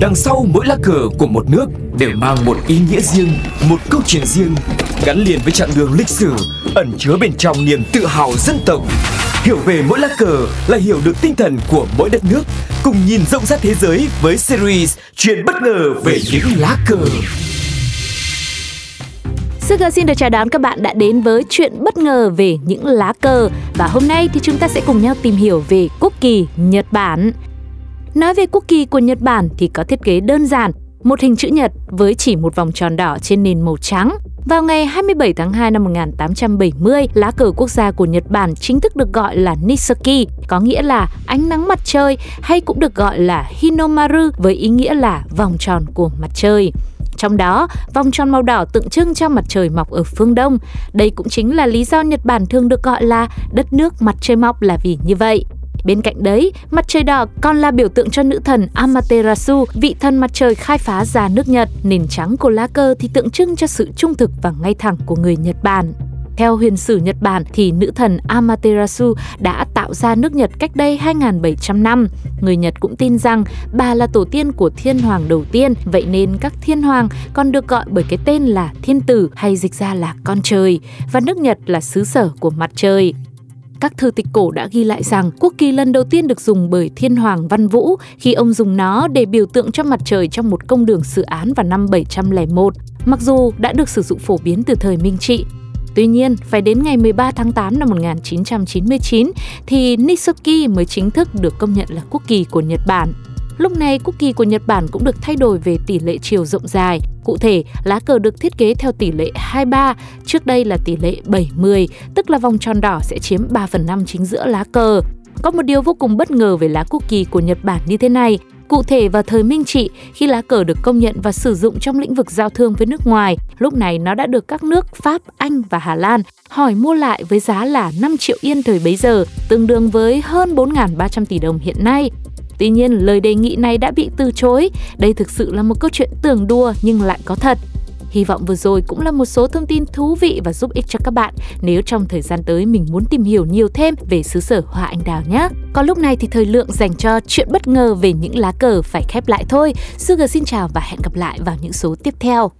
Đằng sau mỗi lá cờ của một nước đều mang một ý nghĩa riêng, một câu chuyện riêng, gắn liền với chặng đường lịch sử, ẩn chứa bên trong niềm tự hào dân tộc. Hiểu về mỗi lá cờ là hiểu được tinh thần của mỗi đất nước, cùng nhìn rộng rãi thế giới với series Chuyện bất ngờ về những lá cờ. Sugar xin được chào đón các bạn đã đến với chuyện bất ngờ về những lá cờ và hôm nay thì chúng ta sẽ cùng nhau tìm hiểu về quốc kỳ Nhật Bản. Nói về quốc kỳ của Nhật Bản thì có thiết kế đơn giản, một hình chữ nhật với chỉ một vòng tròn đỏ trên nền màu trắng. Vào ngày 27 tháng 2 năm 1870, lá cờ quốc gia của Nhật Bản chính thức được gọi là Nisaki, có nghĩa là ánh nắng mặt trời hay cũng được gọi là Hinomaru với ý nghĩa là vòng tròn của mặt trời. Trong đó, vòng tròn màu đỏ tượng trưng cho mặt trời mọc ở phương Đông. Đây cũng chính là lý do Nhật Bản thường được gọi là đất nước mặt trời mọc là vì như vậy. Bên cạnh đấy, mặt trời đỏ còn là biểu tượng cho nữ thần Amaterasu, vị thần mặt trời khai phá ra nước Nhật. Nền trắng của lá cờ thì tượng trưng cho sự trung thực và ngay thẳng của người Nhật Bản. Theo huyền sử Nhật Bản thì nữ thần Amaterasu đã tạo ra nước Nhật cách đây 2.700 năm. Người Nhật cũng tin rằng bà là tổ tiên của thiên hoàng đầu tiên, vậy nên các thiên hoàng còn được gọi bởi cái tên là thiên tử hay dịch ra là con trời, và nước Nhật là xứ sở của mặt trời. Các thư tịch cổ đã ghi lại rằng quốc kỳ lần đầu tiên được dùng bởi thiên hoàng Văn Vũ khi ông dùng nó để biểu tượng cho mặt trời trong một công đường xử án vào năm 701, mặc dù đã được sử dụng phổ biến từ thời Minh Trị. Tuy nhiên, phải đến ngày 13 tháng 8 năm 1999 thì Nisoki mới chính thức được công nhận là quốc kỳ của Nhật Bản. Lúc này, quốc kỳ của Nhật Bản cũng được thay đổi về tỷ lệ chiều rộng dài. Cụ thể, lá cờ được thiết kế theo tỷ lệ 23, trước đây là tỷ lệ 70, tức là vòng tròn đỏ sẽ chiếm 3 phần 5 chính giữa lá cờ. Có một điều vô cùng bất ngờ về lá quốc kỳ của Nhật Bản như thế này. Cụ thể vào thời Minh Trị, khi lá cờ được công nhận và sử dụng trong lĩnh vực giao thương với nước ngoài, lúc này nó đã được các nước Pháp, Anh và Hà Lan hỏi mua lại với giá là 5 triệu yên thời bấy giờ, tương đương với hơn 4.300 tỷ đồng hiện nay. Tuy nhiên, lời đề nghị này đã bị từ chối. Đây thực sự là một câu chuyện tưởng đùa nhưng lại có thật. Hy vọng vừa rồi cũng là một số thông tin thú vị và giúp ích cho các bạn nếu trong thời gian tới mình muốn tìm hiểu nhiều thêm về xứ sở hoa anh đào nhé. Còn lúc này thì thời lượng dành cho chuyện bất ngờ về những lá cờ phải khép lại thôi. Sugar xin chào và hẹn gặp lại vào những số tiếp theo.